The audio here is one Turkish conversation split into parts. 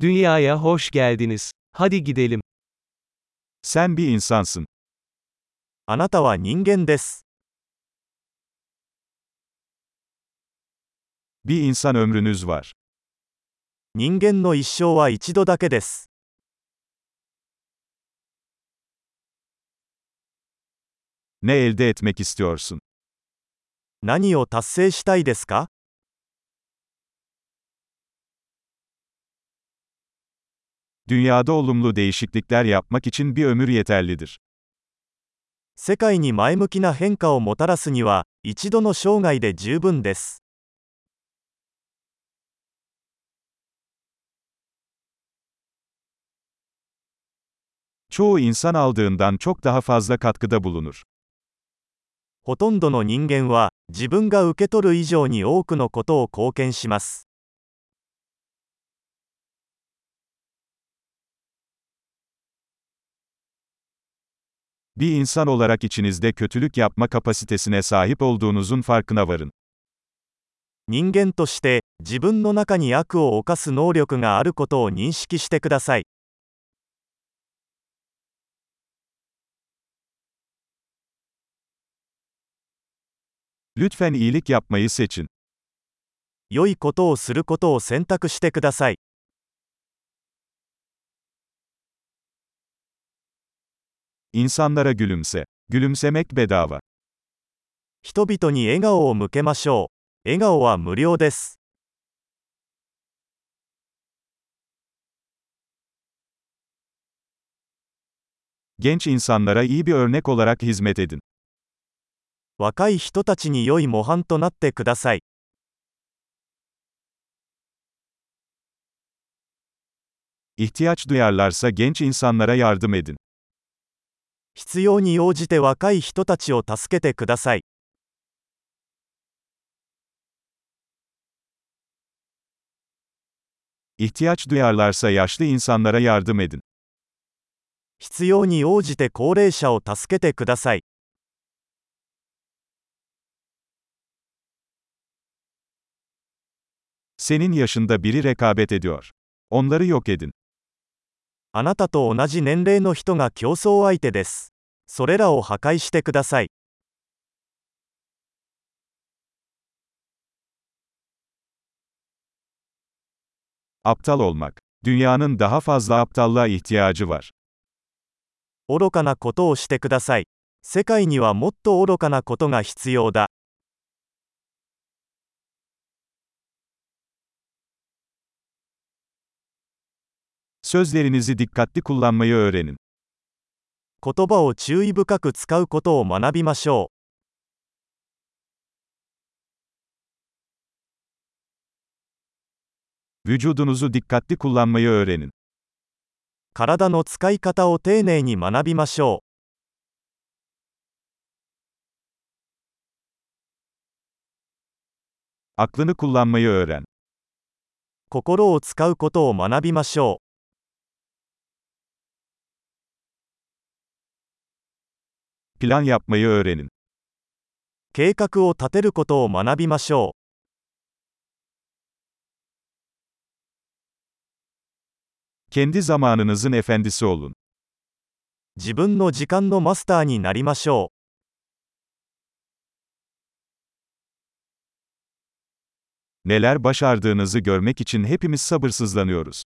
Dünyaya hoş geldiniz. Hadi gidelim. Sen bir insansın. あなたは人間です。 Bir insan ömrünüz var. 人間の一生は一度だけです。 Ne elde etmek istiyorsun? 何を達成したいですか Dünyada olumlu değişiklikler yapmak için bir ömür yeterlidir. 世界に前向きな変化をもたらすには、一度の生涯で十分です。 Çoğu insan aldığından çok daha fazla katkıda bulunur. ほとんどの人間は、自分が受け取る以上に多くのことを貢献します。 Bir insan olarak içinizde kötülük yapma kapasitesine sahip olduğunuzun farkına varın. 人間として、自分の中に悪を犯す能力があることを認識してください。 Lütfen iyilik yapmayı seçin. 良いことをすることを選択してください。 İnsanlara gülümse. Gülümsemek bedava. 人々に笑顔を向けましょう。笑顔は無料です。 Genç insanlara iyi bir örnek olarak hizmet edin. 若い人たちに良い模範となってください。 İhtiyaç duyarlarsa genç insanlara yardım edin. 必要に応じて若い人たちを助けてください。İhtiyaç duyarlarsa yaşlı insanlara yardım edin. 必要に応じて高齢者を助けてください。Senin yaşında biri rekabet ediyor. Onları yok edin. あなたと同じ年齢の人が競争相手です。それらを破壊してください。Aptal olmak. Dünyanın daha fazla aptallığa ihtiyacı var. 愚かなことをしてください。世界にはもっと愚かなことが必要だ。Sözlerinizi dikkatli kullanmayı öğrenin. 言葉を注意深く使うことを学びましょう。Vücudunuzu dikkatli kullanmayı öğrenin. 体の使い方を丁寧に学びましょう。Aklını kullanmayı öğren. 心を使うことを学びましょう。Plan yapmayı öğrenin. 計画を立てることを学びましょう。 Kendi zamanınızın efendisi olun. 自分の時間のマスターになりましょう。 Neler başardığınızı görmek için hepimiz sabırsızlanıyoruz.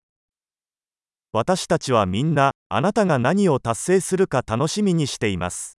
私たちはみんな、あなたが何を達成するか楽しみにしています。